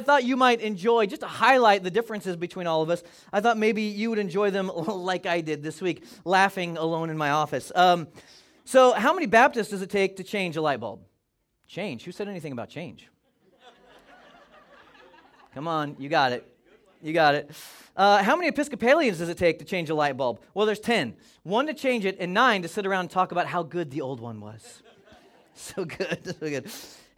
I thought you might enjoy, just to highlight the differences between all of us, I thought maybe you would enjoy them like I did this week, laughing alone in my office. Um, so, how many Baptists does it take to change a light bulb? Change. Who said anything about change? Come on, you got it. You got it. Uh, how many Episcopalians does it take to change a light bulb? Well, there's 10. One to change it, and nine to sit around and talk about how good the old one was. So good, so good.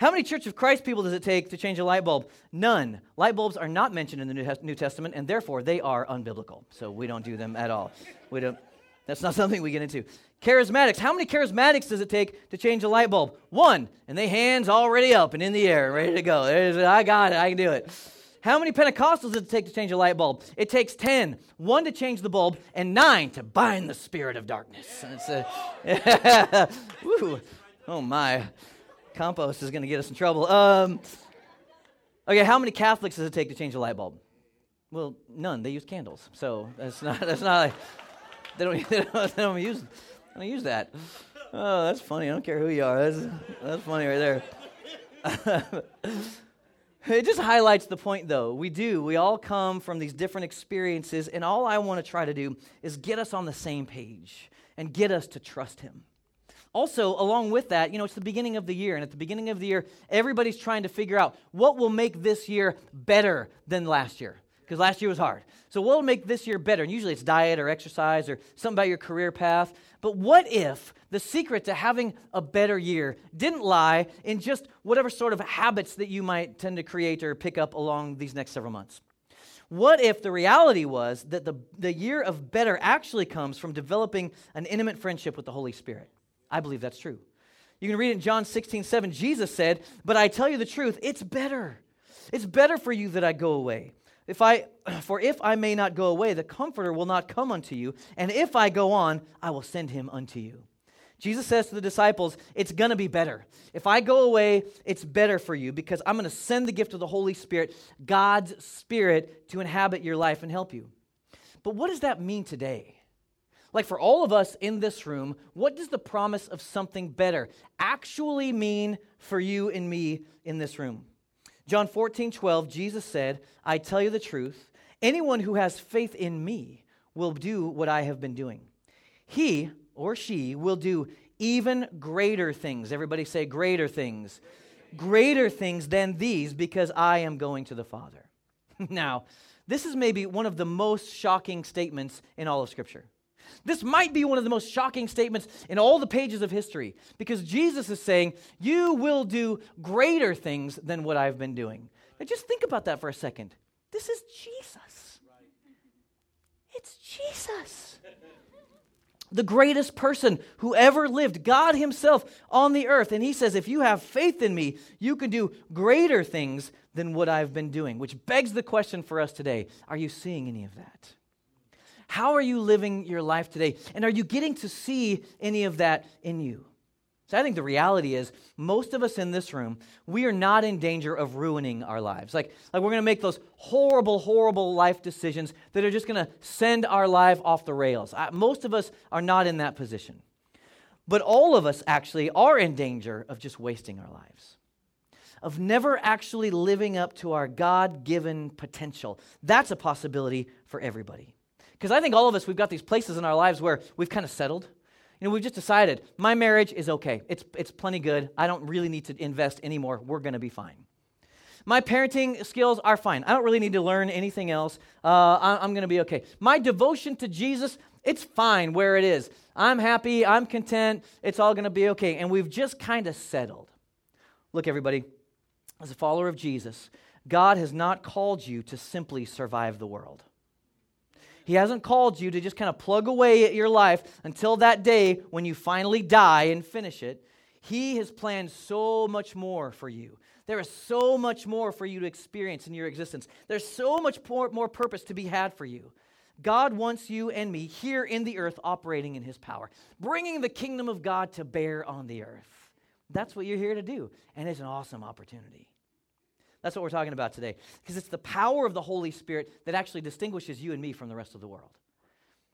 How many Church of Christ people does it take to change a light bulb? None. Light bulbs are not mentioned in the New Testament, and therefore they are unbiblical. So we don't do them at all. We don't. That's not something we get into. Charismatics. How many charismatics does it take to change a light bulb? One. And they hands already up and in the air, ready to go. There's, I got it. I can do it. How many Pentecostals does it take to change a light bulb? It takes 10. One to change the bulb, and nine to bind the spirit of darkness. A, oh my. Compost is going to get us in trouble. Um, okay, how many Catholics does it take to change a light bulb? Well, none. They use candles. So that's not, that's not like, they don't, they don't, they don't use, they don't use that. Oh, that's funny. I don't care who you are. That's, that's funny right there. It just highlights the point, though. We do. We all come from these different experiences, and all I want to try to do is get us on the same page and get us to trust Him. Also, along with that, you know, it's the beginning of the year, and at the beginning of the year, everybody's trying to figure out what will make this year better than last year because last year was hard. So, what will make this year better? And usually it's diet or exercise or something about your career path. But what if the secret to having a better year didn't lie in just whatever sort of habits that you might tend to create or pick up along these next several months? What if the reality was that the, the year of better actually comes from developing an intimate friendship with the Holy Spirit? I believe that's true. You can read it in John 16, 7. Jesus said, But I tell you the truth, it's better. It's better for you that I go away. If I, for if I may not go away, the Comforter will not come unto you, and if I go on, I will send him unto you. Jesus says to the disciples, It's going to be better. If I go away, it's better for you because I'm going to send the gift of the Holy Spirit, God's Spirit, to inhabit your life and help you. But what does that mean today? Like for all of us in this room, what does the promise of something better actually mean for you and me in this room? John 14, 12, Jesus said, I tell you the truth, anyone who has faith in me will do what I have been doing. He or she will do even greater things. Everybody say, greater things. Greater things than these because I am going to the Father. now, this is maybe one of the most shocking statements in all of Scripture. This might be one of the most shocking statements in all the pages of history because Jesus is saying, You will do greater things than what I've been doing. Now, just think about that for a second. This is Jesus. It's Jesus. The greatest person who ever lived, God Himself on the earth. And He says, If you have faith in me, you can do greater things than what I've been doing. Which begs the question for us today Are you seeing any of that? How are you living your life today? And are you getting to see any of that in you? So I think the reality is most of us in this room, we are not in danger of ruining our lives. Like, like we're going to make those horrible, horrible life decisions that are just going to send our life off the rails. I, most of us are not in that position. But all of us actually are in danger of just wasting our lives of never actually living up to our God given potential. That's a possibility for everybody. Because I think all of us, we've got these places in our lives where we've kind of settled. You know, we've just decided my marriage is okay. It's, it's plenty good. I don't really need to invest anymore. We're going to be fine. My parenting skills are fine. I don't really need to learn anything else. Uh, I'm going to be okay. My devotion to Jesus, it's fine where it is. I'm happy. I'm content. It's all going to be okay. And we've just kind of settled. Look, everybody, as a follower of Jesus, God has not called you to simply survive the world. He hasn't called you to just kind of plug away at your life until that day when you finally die and finish it. He has planned so much more for you. There is so much more for you to experience in your existence. There's so much more, purpose to be had for you. God wants you and me here in the earth operating in His power, bringing the kingdom of God to bear on the earth. That's what you're here to do, and it's an awesome opportunity. That's what we're talking about today. Because it's the power of the Holy Spirit that actually distinguishes you and me from the rest of the world.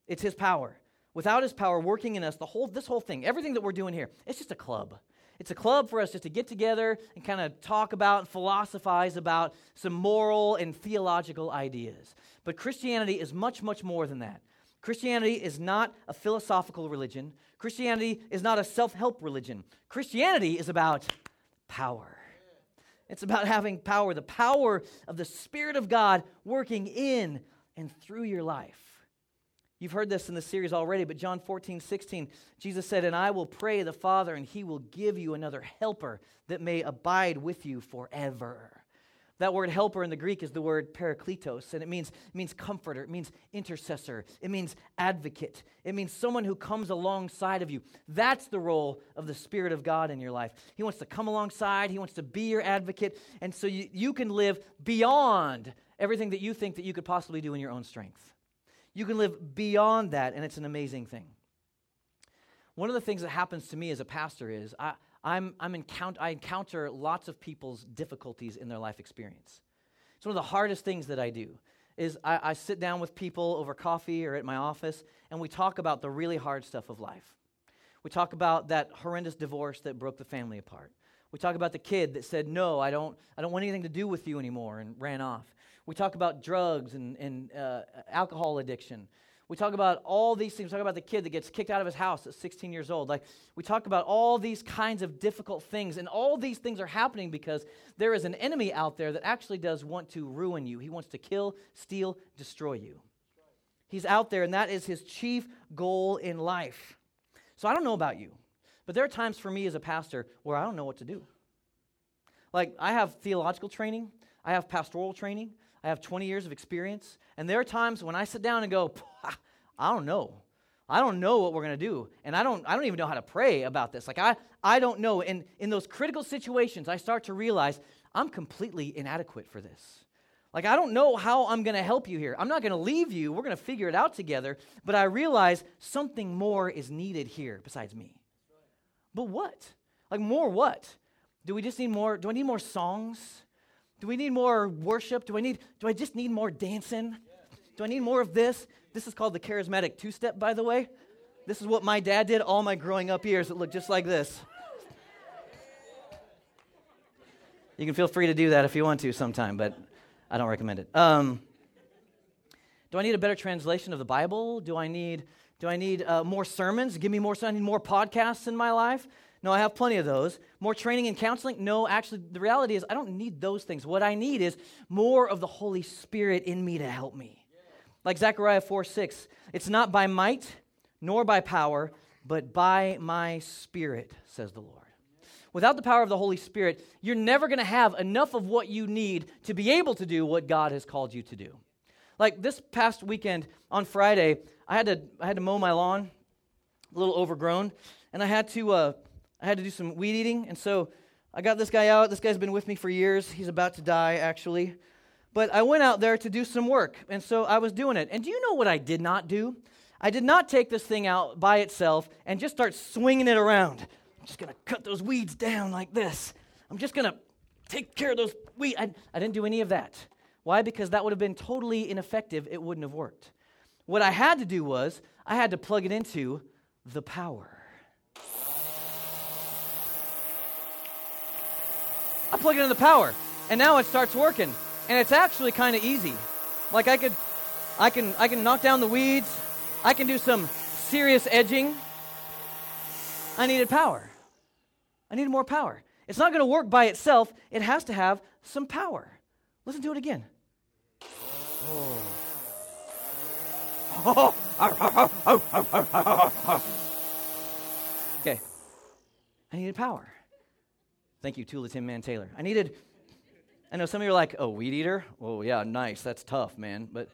It's His power. Without His power working in us, the whole, this whole thing, everything that we're doing here, it's just a club. It's a club for us just to get together and kind of talk about and philosophize about some moral and theological ideas. But Christianity is much, much more than that. Christianity is not a philosophical religion. Christianity is not a self help religion. Christianity is about power. It's about having power, the power of the Spirit of God working in and through your life. You've heard this in the series already, but John 14, 16, Jesus said, And I will pray the Father, and he will give you another helper that may abide with you forever. That word helper in the Greek is the word parakletos, and it means, it means comforter, it means intercessor, it means advocate, it means someone who comes alongside of you. That's the role of the Spirit of God in your life. He wants to come alongside, He wants to be your advocate, and so you, you can live beyond everything that you think that you could possibly do in your own strength. You can live beyond that, and it's an amazing thing. One of the things that happens to me as a pastor is I, I'm, I'm encounter, I encounter lots of people's difficulties in their life experience. It's one of the hardest things that I do is I, I sit down with people over coffee or at my office, and we talk about the really hard stuff of life. We talk about that horrendous divorce that broke the family apart. We talk about the kid that said, No, I don't, I don't want anything to do with you anymore and ran off. We talk about drugs and, and uh, alcohol addiction. We talk about all these things. We talk about the kid that gets kicked out of his house at 16 years old. Like, we talk about all these kinds of difficult things. And all these things are happening because there is an enemy out there that actually does want to ruin you. He wants to kill, steal, destroy you. He's out there, and that is his chief goal in life. So I don't know about you, but there are times for me as a pastor where I don't know what to do. Like, I have theological training, I have pastoral training, I have 20 years of experience. And there are times when I sit down and go, I don't know. I don't know what we're going to do. And I don't, I don't even know how to pray about this. Like, I, I don't know. And in those critical situations, I start to realize I'm completely inadequate for this. Like, I don't know how I'm going to help you here. I'm not going to leave you. We're going to figure it out together. But I realize something more is needed here besides me. But what? Like, more what? Do we just need more? Do I need more songs? Do we need more worship? Do I need do I just need more dancing? Do I need more of this? This is called the charismatic two-step, by the way. This is what my dad did all my growing up years. It looked just like this. You can feel free to do that if you want to sometime, but I don't recommend it. Um, do I need a better translation of the Bible? Do I need do I need uh, more sermons? Give me more. I need more podcasts in my life. No, I have plenty of those. More training and counseling? No, actually, the reality is I don't need those things. What I need is more of the Holy Spirit in me to help me. Like Zechariah 4 6, it's not by might nor by power, but by my Spirit, says the Lord. Without the power of the Holy Spirit, you're never going to have enough of what you need to be able to do what God has called you to do. Like this past weekend on Friday, I had to, I had to mow my lawn, a little overgrown, and I had to. Uh, I had to do some weed eating, and so I got this guy out. This guy's been with me for years. He's about to die, actually. But I went out there to do some work, and so I was doing it. And do you know what I did not do? I did not take this thing out by itself and just start swinging it around. I'm just going to cut those weeds down like this. I'm just going to take care of those weeds. I, I didn't do any of that. Why? Because that would have been totally ineffective. It wouldn't have worked. What I had to do was I had to plug it into the power. I plug it in the power, and now it starts working. And it's actually kind of easy. Like I could, I can, I can knock down the weeds. I can do some serious edging. I needed power. I needed more power. It's not going to work by itself. It has to have some power. Listen to it again. Oh. okay. I needed power. Thank you, Tula Tim Man Taylor. I needed, I know some of you are like, oh, weed eater? Oh, yeah, nice. That's tough, man. But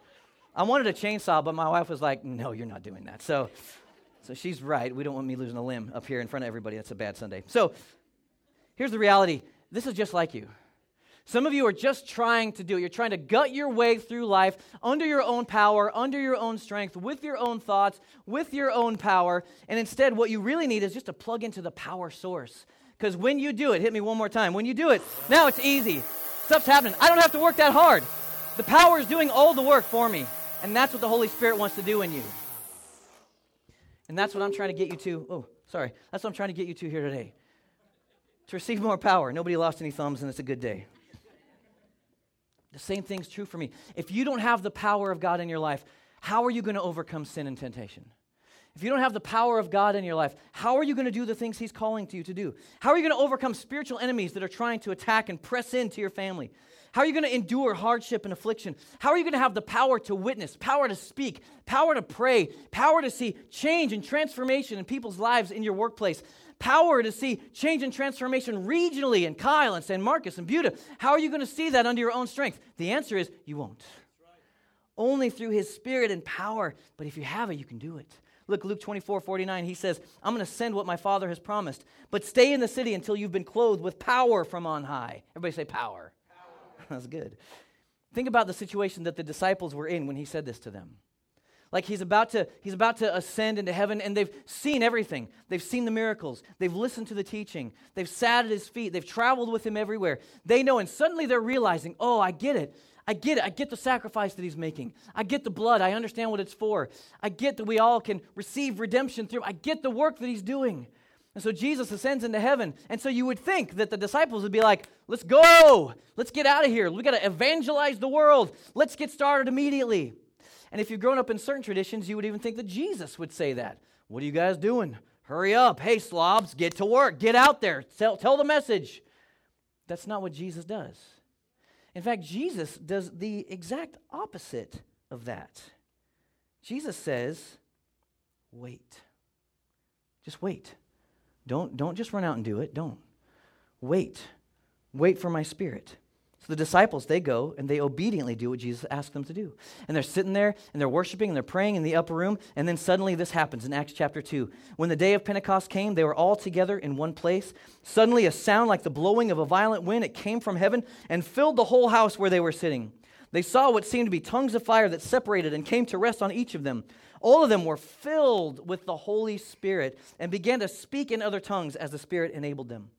I wanted a chainsaw, but my wife was like, no, you're not doing that. So, so she's right. We don't want me losing a limb up here in front of everybody. That's a bad Sunday. So here's the reality this is just like you. Some of you are just trying to do it. You're trying to gut your way through life under your own power, under your own strength, with your own thoughts, with your own power. And instead, what you really need is just to plug into the power source. Because when you do it, hit me one more time. When you do it, now it's easy. Stuff's happening. I don't have to work that hard. The power is doing all the work for me. And that's what the Holy Spirit wants to do in you. And that's what I'm trying to get you to. Oh, sorry. That's what I'm trying to get you to here today. To receive more power. Nobody lost any thumbs, and it's a good day. The same thing's true for me. If you don't have the power of God in your life, how are you going to overcome sin and temptation? If you don't have the power of God in your life, how are you going to do the things He's calling to you to do? How are you going to overcome spiritual enemies that are trying to attack and press into your family? How are you going to endure hardship and affliction? How are you going to have the power to witness, power to speak, power to pray, power to see change and transformation in people's lives in your workplace? Power to see change and transformation regionally in Kyle and San Marcos and Buda. How are you going to see that under your own strength? The answer is you won't. Only through his spirit and power. But if you have it, you can do it. Look, Luke 24, 49, he says, I'm going to send what my father has promised, but stay in the city until you've been clothed with power from on high. Everybody say power. power. That's good. Think about the situation that the disciples were in when he said this to them. Like he's about to he's about to ascend into heaven and they've seen everything. They've seen the miracles. They've listened to the teaching. They've sat at his feet. They've traveled with him everywhere. They know and suddenly they're realizing, "Oh, I get it. I get it. I get the sacrifice that he's making. I get the blood. I understand what it's for. I get that we all can receive redemption through. I get the work that he's doing. And so Jesus ascends into heaven. And so you would think that the disciples would be like, let's go. Let's get out of here. We got to evangelize the world. Let's get started immediately. And if you've grown up in certain traditions, you would even think that Jesus would say that. What are you guys doing? Hurry up. Hey, slobs, get to work. Get out there. Tell, tell the message. That's not what Jesus does. In fact, Jesus does the exact opposite of that. Jesus says, wait. Just wait. Don't, don't just run out and do it. Don't. Wait. Wait for my spirit. So the disciples, they go and they obediently do what Jesus asked them to do. And they're sitting there and they're worshiping and they're praying in the upper room. And then suddenly this happens in Acts chapter 2. When the day of Pentecost came, they were all together in one place. Suddenly, a sound like the blowing of a violent wind, it came from heaven and filled the whole house where they were sitting. They saw what seemed to be tongues of fire that separated and came to rest on each of them. All of them were filled with the Holy Spirit and began to speak in other tongues as the Spirit enabled them.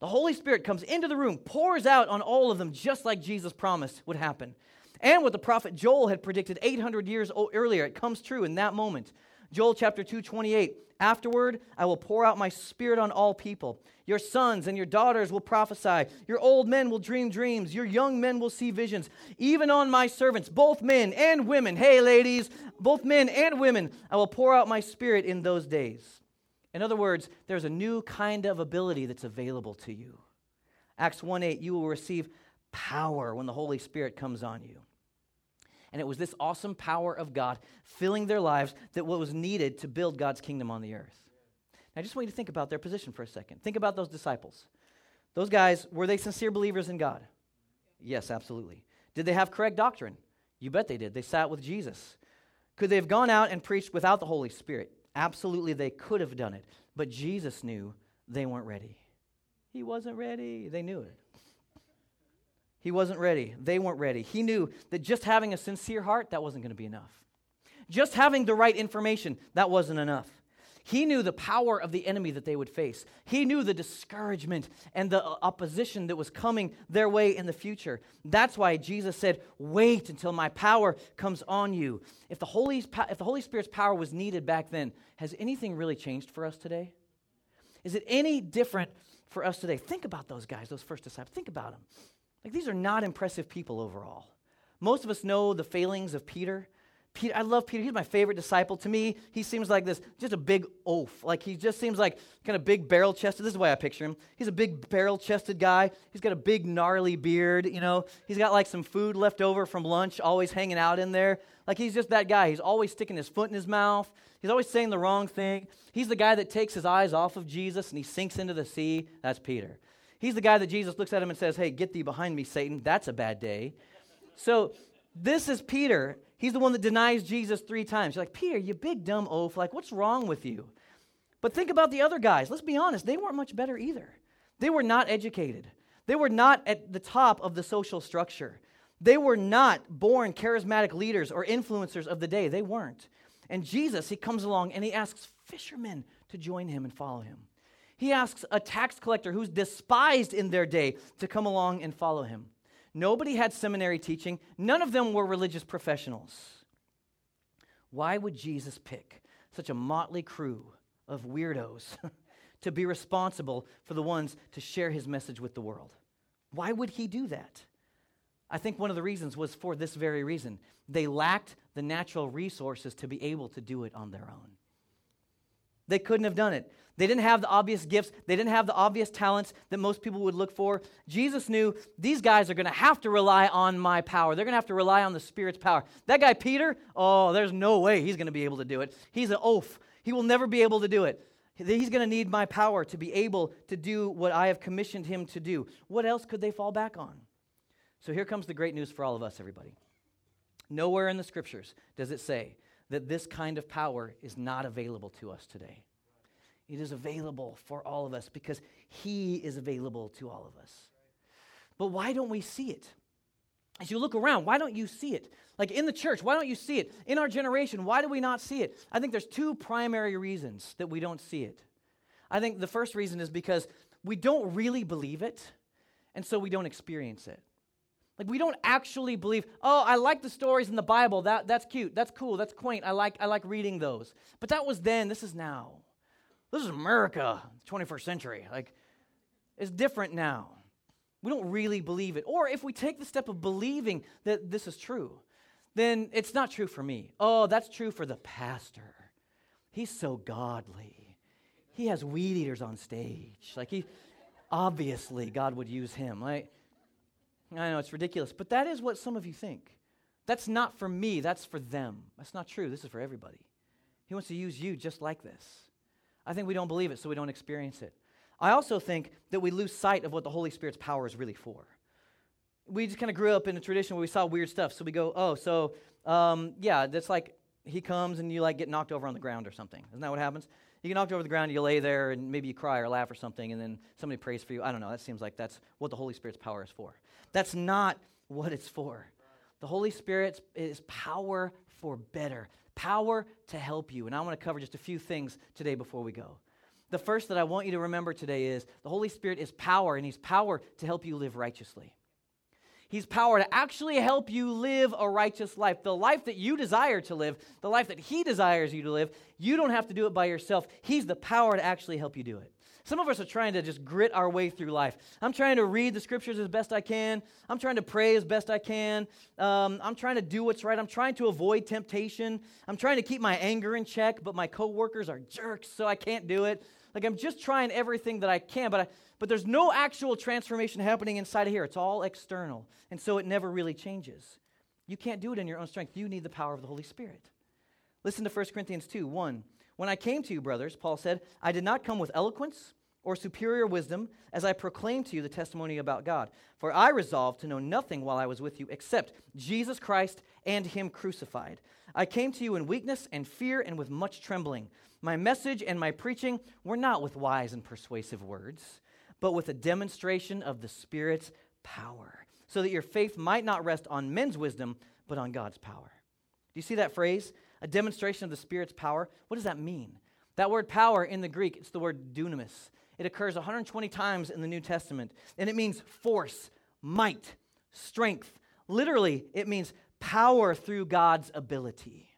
The Holy Spirit comes into the room, pours out on all of them, just like Jesus promised would happen. And what the prophet Joel had predicted 800 years earlier, it comes true in that moment. Joel chapter 2, 28. Afterward, I will pour out my spirit on all people. Your sons and your daughters will prophesy. Your old men will dream dreams. Your young men will see visions. Even on my servants, both men and women. Hey, ladies, both men and women, I will pour out my spirit in those days. In other words, there's a new kind of ability that's available to you. Acts 1 8, you will receive power when the Holy Spirit comes on you. And it was this awesome power of God filling their lives that what was needed to build God's kingdom on the earth. Now, I just want you to think about their position for a second. Think about those disciples. Those guys, were they sincere believers in God? Yes, absolutely. Did they have correct doctrine? You bet they did. They sat with Jesus. Could they have gone out and preached without the Holy Spirit? Absolutely, they could have done it. But Jesus knew they weren't ready. He wasn't ready. They knew it. He wasn't ready. They weren't ready. He knew that just having a sincere heart, that wasn't going to be enough. Just having the right information, that wasn't enough. He knew the power of the enemy that they would face. He knew the discouragement and the opposition that was coming their way in the future. That's why Jesus said, Wait until my power comes on you. If the, Holy, if the Holy Spirit's power was needed back then, has anything really changed for us today? Is it any different for us today? Think about those guys, those first disciples. Think about them. Like, these are not impressive people overall. Most of us know the failings of Peter. Peter, I love Peter. He's my favorite disciple. To me, he seems like this, just a big oaf. Like he just seems like kind of big barrel chested. This is the way I picture him. He's a big barrel chested guy. He's got a big gnarly beard, you know. He's got like some food left over from lunch, always hanging out in there. Like he's just that guy. He's always sticking his foot in his mouth. He's always saying the wrong thing. He's the guy that takes his eyes off of Jesus and he sinks into the sea. That's Peter. He's the guy that Jesus looks at him and says, Hey, get thee behind me, Satan. That's a bad day. So this is Peter. He's the one that denies Jesus three times. You're like, Peter, you big dumb oaf. Like, what's wrong with you? But think about the other guys. Let's be honest, they weren't much better either. They were not educated, they were not at the top of the social structure. They were not born charismatic leaders or influencers of the day. They weren't. And Jesus, he comes along and he asks fishermen to join him and follow him. He asks a tax collector who's despised in their day to come along and follow him. Nobody had seminary teaching, none of them were religious professionals. Why would Jesus pick such a motley crew of weirdos to be responsible for the ones to share his message with the world. Why would he do that? I think one of the reasons was for this very reason. They lacked the natural resources to be able to do it on their own. They couldn't have done it. They didn't have the obvious gifts. They didn't have the obvious talents that most people would look for. Jesus knew these guys are going to have to rely on my power. They're going to have to rely on the Spirit's power. That guy, Peter, oh, there's no way he's going to be able to do it. He's an oaf. He will never be able to do it. He's going to need my power to be able to do what I have commissioned him to do. What else could they fall back on? So here comes the great news for all of us, everybody. Nowhere in the scriptures does it say that this kind of power is not available to us today. It is available for all of us because He is available to all of us. But why don't we see it? As you look around, why don't you see it? Like in the church, why don't you see it? In our generation, why do we not see it? I think there's two primary reasons that we don't see it. I think the first reason is because we don't really believe it, and so we don't experience it. Like we don't actually believe, oh, I like the stories in the Bible. That, that's cute. That's cool. That's quaint. I like, I like reading those. But that was then. This is now. This is America, 21st century. Like, it's different now. We don't really believe it. Or if we take the step of believing that this is true, then it's not true for me. Oh, that's true for the pastor. He's so godly. He has weed eaters on stage. Like he obviously God would use him. Like I know it's ridiculous, but that is what some of you think. That's not for me, that's for them. That's not true. This is for everybody. He wants to use you just like this. I think we don't believe it, so we don't experience it. I also think that we lose sight of what the Holy Spirit's power is really for. We just kind of grew up in a tradition where we saw weird stuff, so we go, oh, so um, yeah, that's like he comes and you like get knocked over on the ground or something. Isn't that what happens? You get knocked over the ground, you lay there, and maybe you cry or laugh or something, and then somebody prays for you. I don't know. That seems like that's what the Holy Spirit's power is for. That's not what it's for. The Holy Spirit is power for better power to help you. And I want to cover just a few things today before we go. The first that I want you to remember today is the Holy Spirit is power, and He's power to help you live righteously. He's power to actually help you live a righteous life. The life that you desire to live, the life that He desires you to live, you don't have to do it by yourself. He's the power to actually help you do it. Some of us are trying to just grit our way through life. I'm trying to read the scriptures as best I can. I'm trying to pray as best I can. Um, I'm trying to do what's right. I'm trying to avoid temptation. I'm trying to keep my anger in check, but my coworkers are jerks, so I can't do it. Like I'm just trying everything that I can, but I, but there's no actual transformation happening inside of here. It's all external, and so it never really changes. You can't do it in your own strength. You need the power of the Holy Spirit. Listen to 1 Corinthians 2 1. When I came to you, brothers, Paul said, I did not come with eloquence or superior wisdom as I proclaimed to you the testimony about God. For I resolved to know nothing while I was with you except Jesus Christ and Him crucified. I came to you in weakness and fear and with much trembling. My message and my preaching were not with wise and persuasive words, but with a demonstration of the Spirit's power, so that your faith might not rest on men's wisdom, but on God's power. Do you see that phrase? A demonstration of the Spirit's power. What does that mean? That word power in the Greek, it's the word dunamis. It occurs 120 times in the New Testament, and it means force, might, strength. Literally, it means power through God's ability.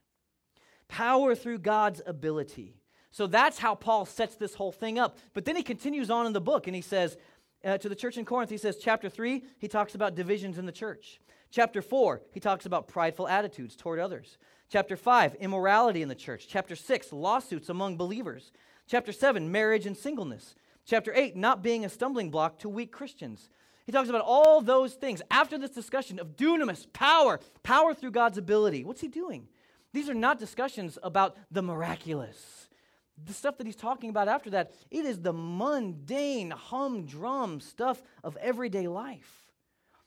Power through God's ability. So that's how Paul sets this whole thing up. But then he continues on in the book and he says uh, to the church in Corinth, he says, chapter 3, he talks about divisions in the church. Chapter 4, he talks about prideful attitudes toward others. Chapter 5, immorality in the church. Chapter 6, lawsuits among believers. Chapter 7, marriage and singleness. Chapter 8, not being a stumbling block to weak Christians. He talks about all those things after this discussion of dunamis, power, power through God's ability. What's he doing? These are not discussions about the miraculous. The stuff that he's talking about after that, it is the mundane, humdrum stuff of everyday life.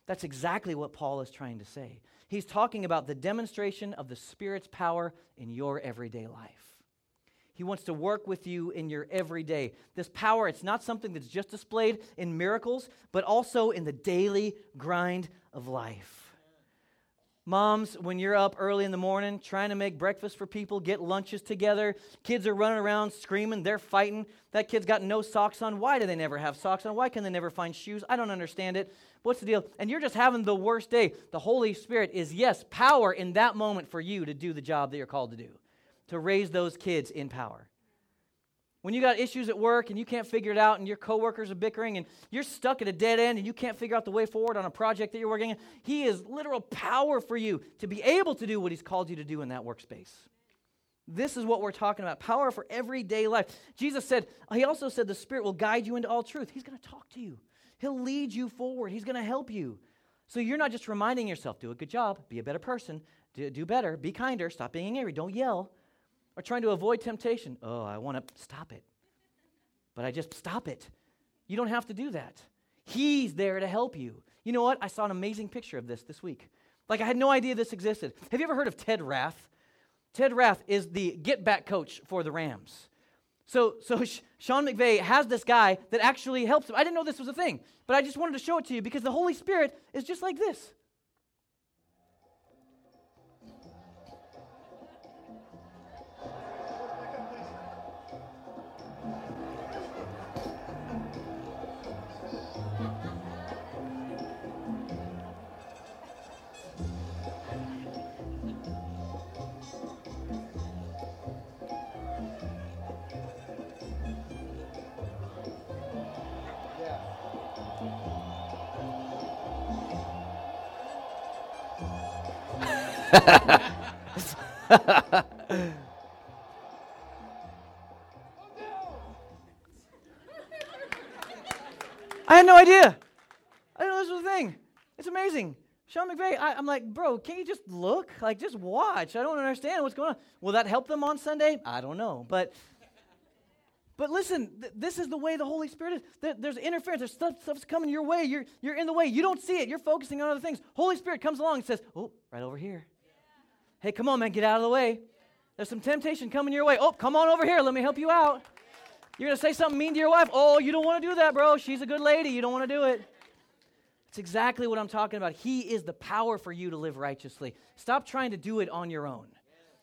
That's exactly what Paul is trying to say. He's talking about the demonstration of the Spirit's power in your everyday life. He wants to work with you in your everyday. This power, it's not something that's just displayed in miracles, but also in the daily grind of life. Moms, when you're up early in the morning trying to make breakfast for people, get lunches together, kids are running around screaming, they're fighting. That kid's got no socks on. Why do they never have socks on? Why can they never find shoes? I don't understand it. What's the deal? And you're just having the worst day. The Holy Spirit is, yes, power in that moment for you to do the job that you're called to do, to raise those kids in power. When you got issues at work and you can't figure it out and your coworkers are bickering and you're stuck at a dead end and you can't figure out the way forward on a project that you're working on, He is literal power for you to be able to do what He's called you to do in that workspace. This is what we're talking about power for everyday life. Jesus said, He also said the Spirit will guide you into all truth. He's going to talk to you, He'll lead you forward, He's going to help you. So you're not just reminding yourself, do a good job, be a better person, do, do better, be kinder, stop being angry, don't yell or trying to avoid temptation. Oh, I want to stop it. But I just stop it. You don't have to do that. He's there to help you. You know what? I saw an amazing picture of this this week. Like, I had no idea this existed. Have you ever heard of Ted Rath? Ted Rath is the get back coach for the Rams. So, so Sean McVay has this guy that actually helps him. I didn't know this was a thing, but I just wanted to show it to you because the Holy Spirit is just like this. I had no idea. I didn't know this was a thing. It's amazing. Sean McVay, I, am like, bro, can't you just look? Like, just watch. I don't understand what's going on. Will that help them on Sunday? I don't know. But but listen, th- this is the way the Holy Spirit is. There, there's interference. There's stuff, stuff's coming your way. You're, you're in the way. You don't see it. You're focusing on other things. Holy Spirit comes along and says, oh, right over here. Hey, come on, man, get out of the way. There's some temptation coming your way. Oh, come on over here. Let me help you out. You're going to say something mean to your wife. Oh, you don't want to do that, bro. She's a good lady. You don't want to do it. It's exactly what I'm talking about. He is the power for you to live righteously. Stop trying to do it on your own.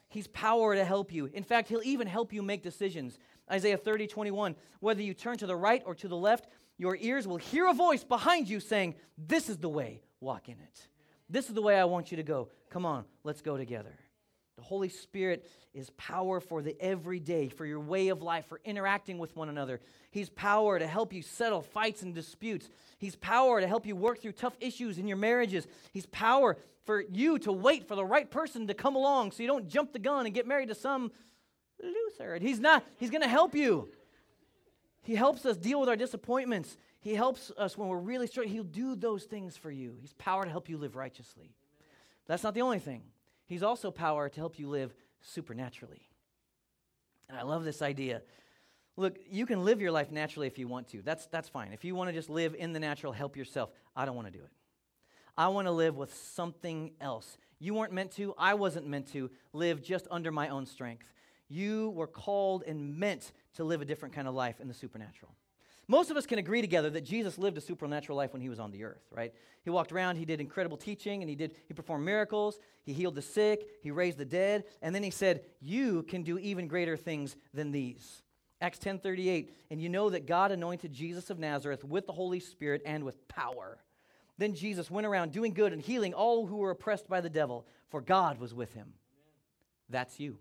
He's power to help you. In fact, he'll even help you make decisions. Isaiah 30, 21. Whether you turn to the right or to the left, your ears will hear a voice behind you saying, This is the way, walk in it. This is the way I want you to go. Come on, let's go together. The Holy Spirit is power for the everyday, for your way of life, for interacting with one another. He's power to help you settle fights and disputes. He's power to help you work through tough issues in your marriages. He's power for you to wait for the right person to come along so you don't jump the gun and get married to some loser. He's not, he's going to help you. He helps us deal with our disappointments. He helps us when we're really struggling. He'll do those things for you. He's power to help you live righteously. That's not the only thing. He's also power to help you live supernaturally. And I love this idea. Look, you can live your life naturally if you want to. That's, that's fine. If you want to just live in the natural, help yourself. I don't want to do it. I want to live with something else. You weren't meant to, I wasn't meant to live just under my own strength. You were called and meant to live a different kind of life in the supernatural. Most of us can agree together that Jesus lived a supernatural life when he was on the earth, right? He walked around, he did incredible teaching, and he did he performed miracles, he healed the sick, he raised the dead, and then he said, "You can do even greater things than these." Acts 10:38, and you know that God anointed Jesus of Nazareth with the Holy Spirit and with power. Then Jesus went around doing good and healing all who were oppressed by the devil, for God was with him. That's you.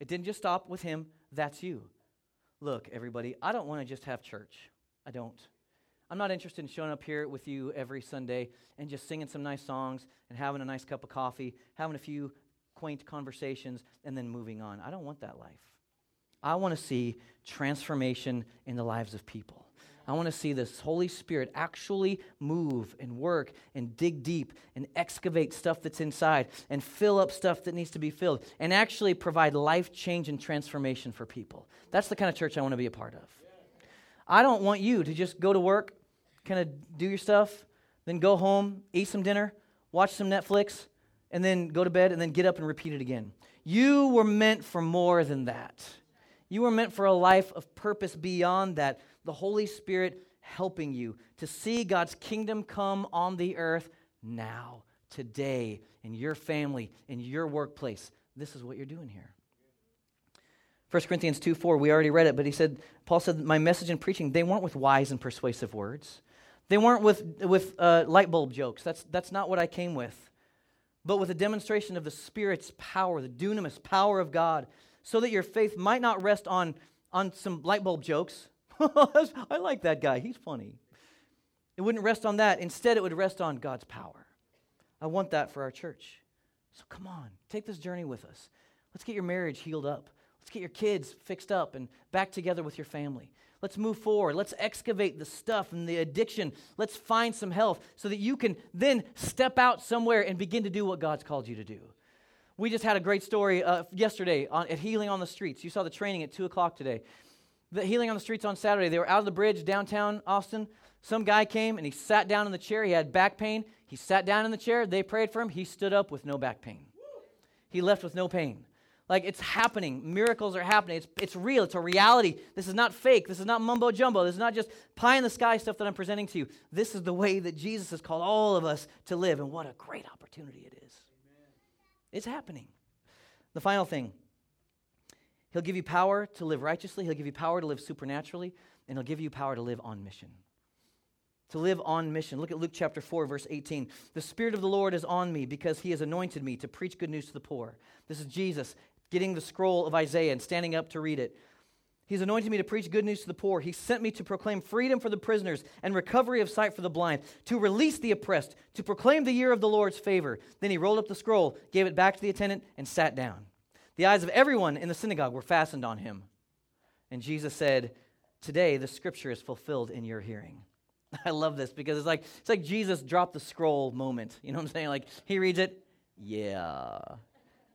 It didn't just stop with him, that's you. Look, everybody, I don't want to just have church. I don't. I'm not interested in showing up here with you every Sunday and just singing some nice songs and having a nice cup of coffee, having a few quaint conversations, and then moving on. I don't want that life. I want to see transformation in the lives of people. I want to see this Holy Spirit actually move and work and dig deep and excavate stuff that's inside and fill up stuff that needs to be filled and actually provide life change and transformation for people. That's the kind of church I want to be a part of. I don't want you to just go to work, kind of do your stuff, then go home, eat some dinner, watch some Netflix, and then go to bed and then get up and repeat it again. You were meant for more than that. You were meant for a life of purpose beyond that the Holy Spirit helping you to see God's kingdom come on the earth now, today, in your family, in your workplace. This is what you're doing here. 1 Corinthians 2 4, we already read it, but he said, Paul said, My message and preaching, they weren't with wise and persuasive words. They weren't with, with uh, light bulb jokes. That's, that's not what I came with. But with a demonstration of the Spirit's power, the dunamis power of God, so that your faith might not rest on on some light bulb jokes. I like that guy. He's funny. It wouldn't rest on that. Instead, it would rest on God's power. I want that for our church. So come on, take this journey with us. Let's get your marriage healed up. Let's get your kids fixed up and back together with your family. Let's move forward. Let's excavate the stuff and the addiction. Let's find some health so that you can then step out somewhere and begin to do what God's called you to do. We just had a great story uh, yesterday on, at Healing on the Streets. You saw the training at 2 o'clock today. The Healing on the Streets on Saturday. They were out of the bridge downtown Austin. Some guy came and he sat down in the chair. He had back pain. He sat down in the chair. They prayed for him. He stood up with no back pain. He left with no pain. Like it's happening. Miracles are happening. It's, it's real. It's a reality. This is not fake. This is not mumbo jumbo. This is not just pie in the sky stuff that I'm presenting to you. This is the way that Jesus has called all of us to live. And what a great opportunity it is. Amen. It's happening. The final thing He'll give you power to live righteously, He'll give you power to live supernaturally, and He'll give you power to live on mission to live on mission. Look at Luke chapter 4, verse 18. The Spirit of the Lord is on me because he has anointed me to preach good news to the poor. This is Jesus getting the scroll of Isaiah and standing up to read it. He's anointed me to preach good news to the poor. He sent me to proclaim freedom for the prisoners and recovery of sight for the blind, to release the oppressed, to proclaim the year of the Lord's favor. Then he rolled up the scroll, gave it back to the attendant, and sat down. The eyes of everyone in the synagogue were fastened on him. And Jesus said, Today the scripture is fulfilled in your hearing. I love this because it's like it's like Jesus dropped the scroll moment. You know what I'm saying? Like he reads it, yeah.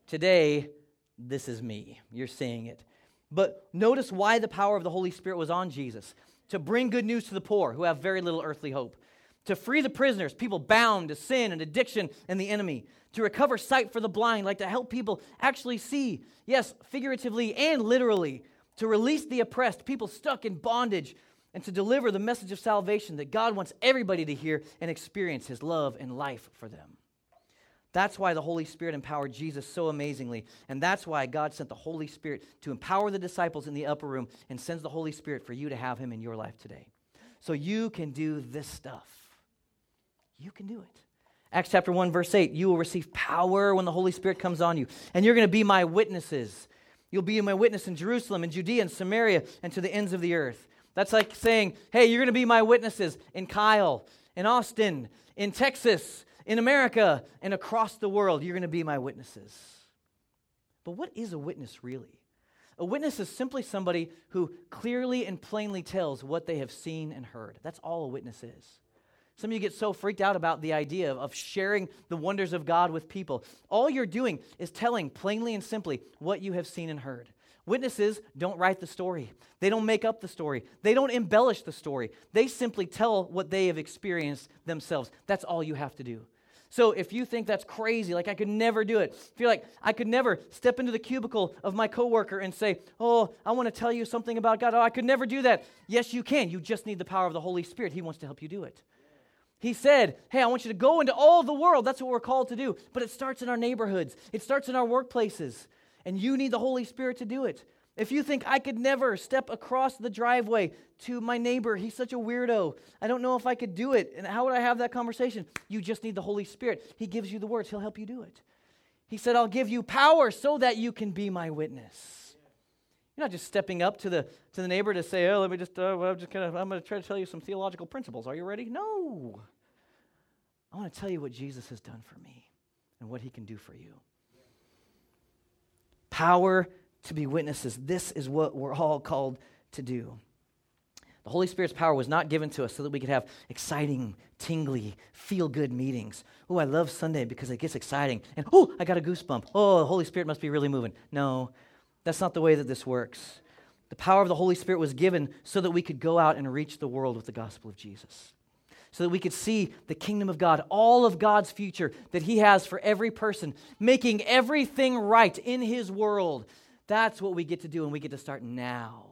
Today, this is me. You're seeing it. But notice why the power of the Holy Spirit was on Jesus to bring good news to the poor who have very little earthly hope, to free the prisoners, people bound to sin and addiction and the enemy, to recover sight for the blind, like to help people actually see, yes, figuratively and literally, to release the oppressed, people stuck in bondage, and to deliver the message of salvation that God wants everybody to hear and experience his love and life for them. That's why the Holy Spirit empowered Jesus so amazingly. And that's why God sent the Holy Spirit to empower the disciples in the upper room and sends the Holy Spirit for you to have him in your life today. So you can do this stuff. You can do it. Acts chapter 1, verse 8 you will receive power when the Holy Spirit comes on you, and you're going to be my witnesses. You'll be my witness in Jerusalem, in Judea, and Samaria, and to the ends of the earth. That's like saying, hey, you're going to be my witnesses in Kyle, in Austin, in Texas, in America, and across the world. You're going to be my witnesses. But what is a witness really? A witness is simply somebody who clearly and plainly tells what they have seen and heard. That's all a witness is. Some of you get so freaked out about the idea of sharing the wonders of God with people. All you're doing is telling plainly and simply what you have seen and heard. Witnesses don't write the story. They don't make up the story. They don't embellish the story. They simply tell what they have experienced themselves. That's all you have to do. So if you think that's crazy, like I could never do it, if you're like, I could never step into the cubicle of my coworker and say, Oh, I want to tell you something about God. Oh, I could never do that. Yes, you can. You just need the power of the Holy Spirit. He wants to help you do it. He said, Hey, I want you to go into all the world. That's what we're called to do. But it starts in our neighborhoods, it starts in our workplaces and you need the Holy Spirit to do it. If you think I could never step across the driveway to my neighbor, he's such a weirdo. I don't know if I could do it. And how would I have that conversation? You just need the Holy Spirit. He gives you the words, He'll help you do it. He said, I'll give you power so that you can be my witness. You're not just stepping up to the, to the neighbor to say, oh, let me just, uh, I'm just of, I'm going to try to tell you some theological principles. Are you ready? No. I want to tell you what Jesus has done for me and what he can do for you power to be witnesses. This is what we're all called to do. The Holy Spirit's power was not given to us so that we could have exciting, tingly, feel good meetings. Oh, I love Sunday because it gets exciting. And oh, I got a goosebump. Oh, the Holy Spirit must be really moving. No, that's not the way that this works. The power of the Holy Spirit was given so that we could go out and reach the world with the gospel of Jesus so that we could see the kingdom of God, all of God's future that He has for every person, making everything right in His world. That's what we get to do, and we get to start now.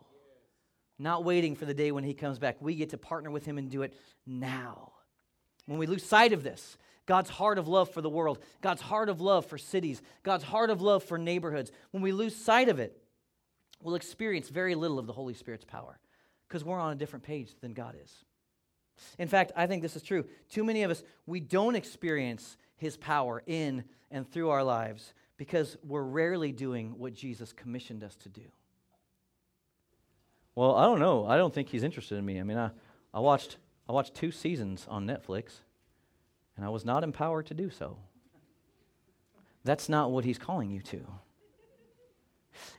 Not waiting for the day when He comes back. We get to partner with Him and do it now. When we lose sight of this, God's heart of love for the world, God's heart of love for cities, God's heart of love for neighborhoods, when we lose sight of it, we'll experience very little of the Holy Spirit's power because we're on a different page than God is. In fact, I think this is true. Too many of us, we don't experience his power in and through our lives because we're rarely doing what Jesus commissioned us to do. Well, I don't know. I don't think he's interested in me. I mean, I, I watched I watched two seasons on Netflix, and I was not empowered to do so. That's not what he's calling you to.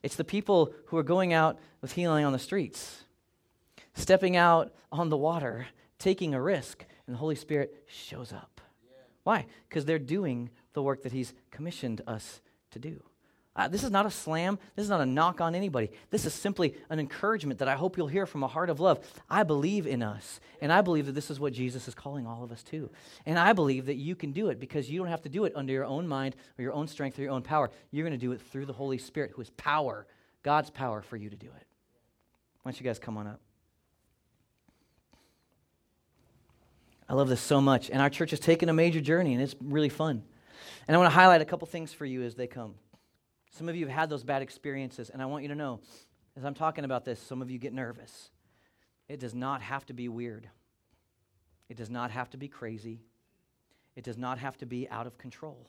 It's the people who are going out with healing on the streets, stepping out on the water, taking a risk, and the Holy Spirit shows up. Why? Because they're doing the work that He's commissioned us to do. Uh, this is not a slam. This is not a knock on anybody. This is simply an encouragement that I hope you'll hear from a heart of love. I believe in us, and I believe that this is what Jesus is calling all of us to. And I believe that you can do it because you don't have to do it under your own mind or your own strength or your own power. You're going to do it through the Holy Spirit, who is power, God's power for you to do it. Why don't you guys come on up? I love this so much. And our church has taken a major journey, and it's really fun. And I want to highlight a couple things for you as they come. Some of you have had those bad experiences, and I want you to know, as I'm talking about this, some of you get nervous. It does not have to be weird, it does not have to be crazy, it does not have to be out of control.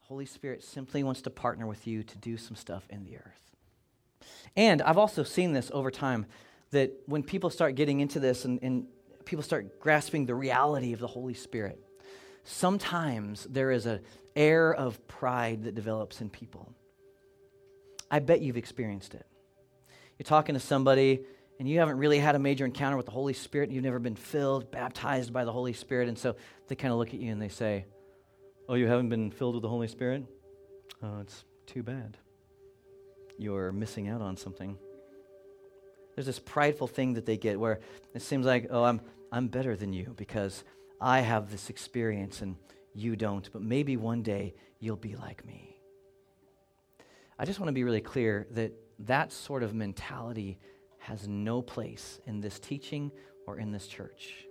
The Holy Spirit simply wants to partner with you to do some stuff in the earth. And I've also seen this over time that when people start getting into this and, and people start grasping the reality of the Holy Spirit, sometimes there is an air of pride that develops in people. I bet you've experienced it. You're talking to somebody and you haven't really had a major encounter with the Holy Spirit, you've never been filled, baptized by the Holy Spirit, and so they kind of look at you and they say, Oh, you haven't been filled with the Holy Spirit? Oh, it's too bad. You're missing out on something. There's this prideful thing that they get where it seems like, oh, I'm, I'm better than you because I have this experience and you don't, but maybe one day you'll be like me. I just want to be really clear that that sort of mentality has no place in this teaching or in this church.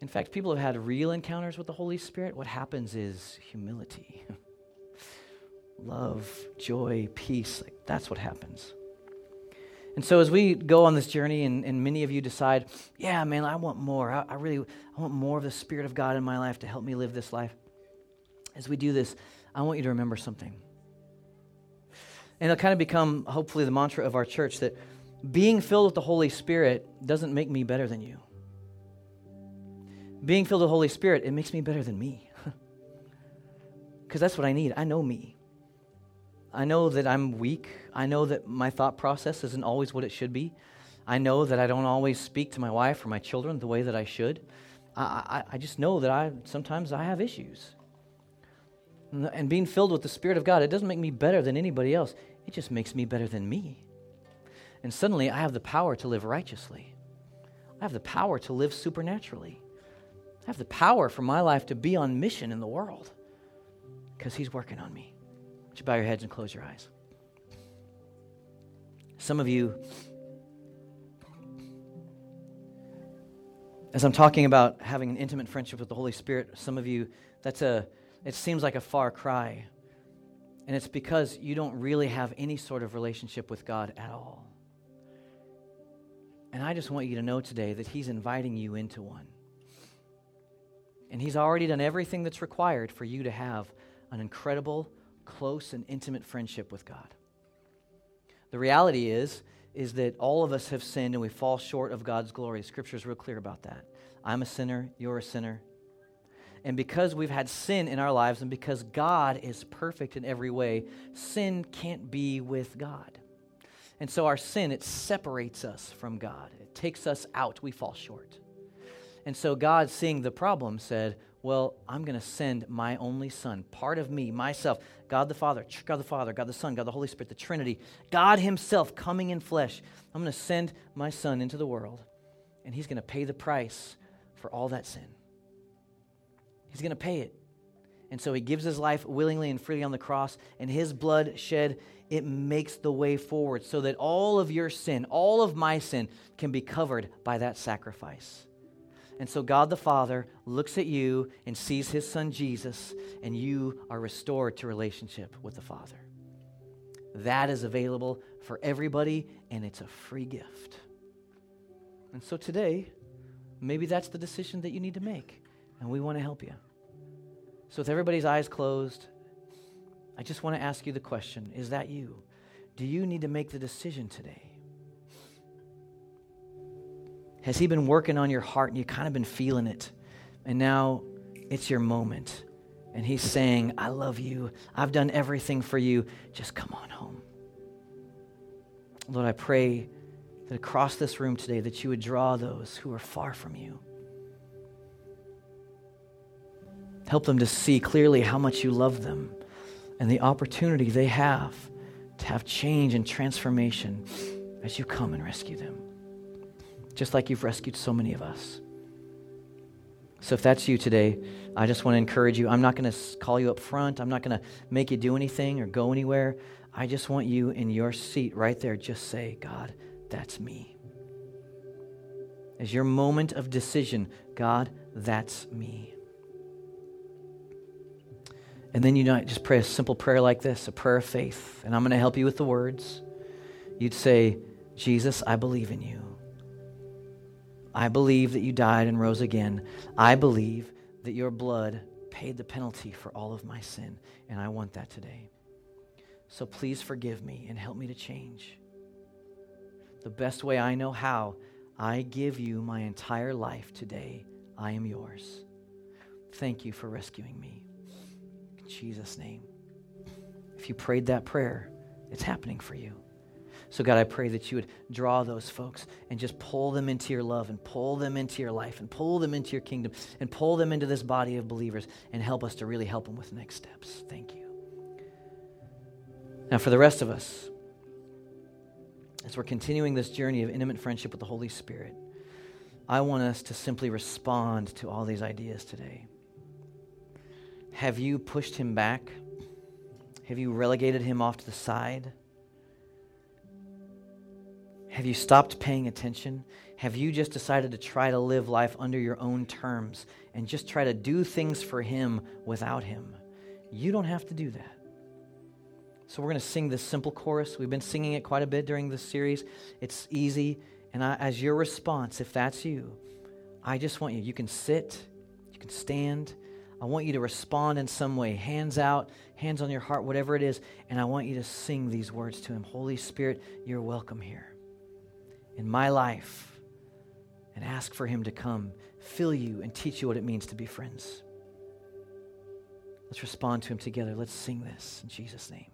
In fact, people have had real encounters with the Holy Spirit. What happens is humility, love, joy, peace. Like, that's what happens. And so as we go on this journey, and, and many of you decide, yeah, man, I want more. I, I really I want more of the Spirit of God in my life to help me live this life. As we do this, I want you to remember something. And it'll kind of become, hopefully, the mantra of our church that being filled with the Holy Spirit doesn't make me better than you. Being filled with the Holy Spirit, it makes me better than me. Because that's what I need. I know me. I know that I'm weak. I know that my thought process isn't always what it should be. I know that I don't always speak to my wife or my children the way that I should. I, I, I just know that I sometimes I have issues. And being filled with the Spirit of God, it doesn't make me better than anybody else. It just makes me better than me. And suddenly I have the power to live righteously. I have the power to live supernaturally. I have the power for my life to be on mission in the world because He's working on me. Would you bow your heads and close your eyes? Some of you, as I'm talking about having an intimate friendship with the Holy Spirit, some of you, that's a, it seems like a far cry. And it's because you don't really have any sort of relationship with God at all. And I just want you to know today that He's inviting you into one. And He's already done everything that's required for you to have an incredible close and intimate friendship with God. The reality is, is that all of us have sinned and we fall short of God's glory. Scripture is real clear about that. I'm a sinner, you're a sinner. And because we've had sin in our lives and because God is perfect in every way, sin can't be with God. And so our sin, it separates us from God. It takes us out. We fall short. And so God, seeing the problem, said, Well, I'm going to send my only son, part of me, myself. God the Father, God the Father, God the Son, God the Holy Spirit, the Trinity, God Himself coming in flesh. I'm going to send my Son into the world, and He's going to pay the price for all that sin. He's going to pay it. And so He gives His life willingly and freely on the cross, and His blood shed, it makes the way forward so that all of your sin, all of my sin, can be covered by that sacrifice. And so God the Father looks at you and sees his son Jesus, and you are restored to relationship with the Father. That is available for everybody, and it's a free gift. And so today, maybe that's the decision that you need to make, and we want to help you. So, with everybody's eyes closed, I just want to ask you the question Is that you? Do you need to make the decision today? Has He been working on your heart and you've kind of been feeling it? And now it's your moment. And He's saying, I love you. I've done everything for you. Just come on home. Lord, I pray that across this room today that you would draw those who are far from you. Help them to see clearly how much you love them and the opportunity they have to have change and transformation as you come and rescue them, just like you've rescued so many of us. So, if that's you today, I just want to encourage you. I'm not going to call you up front, I'm not going to make you do anything or go anywhere. I just want you in your seat right there, just say, God, that's me. As your moment of decision, God, that's me. And then you might just pray a simple prayer like this, a prayer of faith. And I'm going to help you with the words. You'd say, Jesus, I believe in you. I believe that you died and rose again. I believe that your blood paid the penalty for all of my sin. And I want that today. So please forgive me and help me to change. The best way I know how, I give you my entire life today. I am yours. Thank you for rescuing me. In Jesus' name. If you prayed that prayer, it's happening for you. So, God, I pray that you would draw those folks and just pull them into your love and pull them into your life and pull them into your kingdom and pull them into this body of believers and help us to really help them with next steps. Thank you. Now, for the rest of us, as we're continuing this journey of intimate friendship with the Holy Spirit, I want us to simply respond to all these ideas today. Have you pushed him back? Have you relegated him off to the side? Have you stopped paying attention? Have you just decided to try to live life under your own terms and just try to do things for him without him? You don't have to do that. So, we're going to sing this simple chorus. We've been singing it quite a bit during this series. It's easy. And I, as your response, if that's you, I just want you, you can sit, you can stand, I want you to respond in some way, hands out, hands on your heart, whatever it is, and I want you to sing these words to Him Holy Spirit, you're welcome here in my life, and ask for Him to come, fill you, and teach you what it means to be friends. Let's respond to Him together. Let's sing this in Jesus' name.